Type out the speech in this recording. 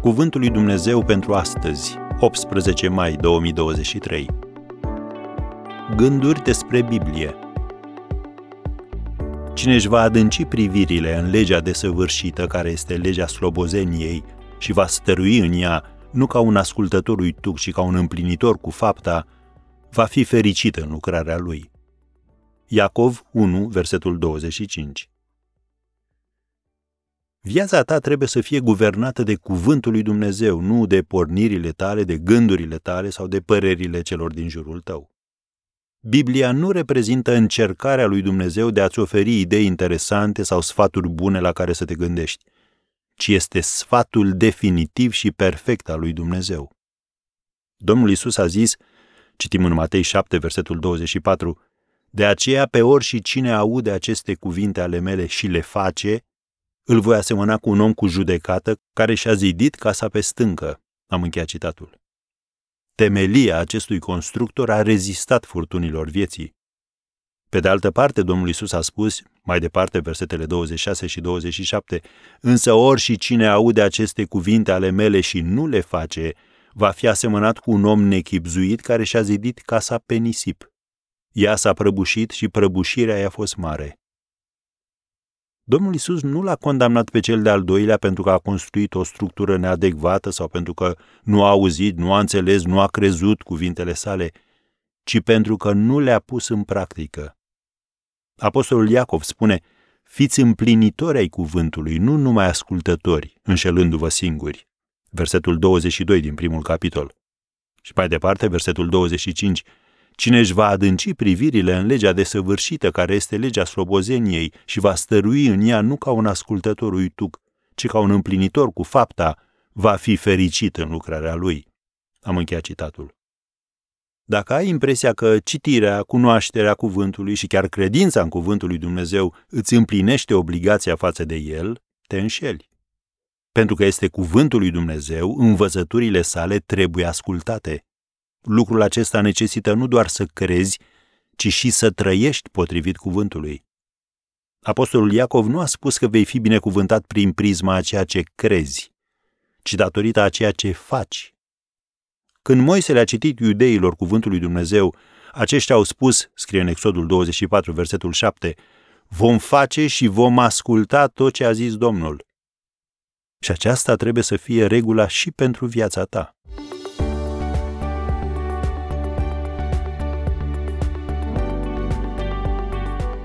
Cuvântul lui Dumnezeu pentru astăzi, 18 mai 2023. Gânduri despre Biblie. Cine își va adânci privirile în legea desăvârșită, care este legea slobozeniei, și va stărui în ea, nu ca un ascultător uituc, ci ca un împlinitor cu fapta, va fi fericit în lucrarea lui. Iacov 1, versetul 25 Viața ta trebuie să fie guvernată de cuvântul lui Dumnezeu, nu de pornirile tale, de gândurile tale sau de părerile celor din jurul tău. Biblia nu reprezintă încercarea lui Dumnezeu de a-ți oferi idei interesante sau sfaturi bune la care să te gândești, ci este sfatul definitiv și perfect al lui Dumnezeu. Domnul Isus a zis, citim în Matei 7, versetul 24, De aceea pe ori și cine aude aceste cuvinte ale mele și le face, îl voi asemăna cu un om cu judecată care și-a zidit casa pe stâncă. Am încheiat citatul. Temelia acestui constructor a rezistat furtunilor vieții. Pe de altă parte, Domnul Isus a spus, mai departe, versetele 26 și 27, însă ori și cine aude aceste cuvinte ale mele și nu le face, va fi asemănat cu un om nechipzuit care și-a zidit casa pe nisip. Ea s-a prăbușit și prăbușirea i-a fost mare. Domnul Isus nu l-a condamnat pe cel de-al doilea pentru că a construit o structură neadecvată sau pentru că nu a auzit, nu a înțeles, nu a crezut cuvintele sale, ci pentru că nu le-a pus în practică. Apostolul Iacov spune, fiți împlinitori ai cuvântului, nu numai ascultători, înșelându-vă singuri. Versetul 22 din primul capitol. Și mai departe, versetul 25, Cine își va adânci privirile în legea desăvârșită, care este legea slobozeniei, și va stărui în ea nu ca un ascultător uituc, ci ca un împlinitor cu fapta, va fi fericit în lucrarea lui. Am încheiat citatul. Dacă ai impresia că citirea, cunoașterea cuvântului și chiar credința în cuvântul lui Dumnezeu îți împlinește obligația față de el, te înșeli. Pentru că este cuvântul lui Dumnezeu, învățăturile sale trebuie ascultate. Lucrul acesta necesită nu doar să crezi, ci și să trăiești potrivit cuvântului. Apostolul Iacov nu a spus că vei fi binecuvântat prin prisma a ceea ce crezi, ci datorită a ceea ce faci. Când Moise le-a citit iudeilor cuvântul lui Dumnezeu, aceștia au spus, scrie în Exodul 24, versetul 7, vom face și vom asculta tot ce a zis Domnul. Și aceasta trebuie să fie regula și pentru viața ta.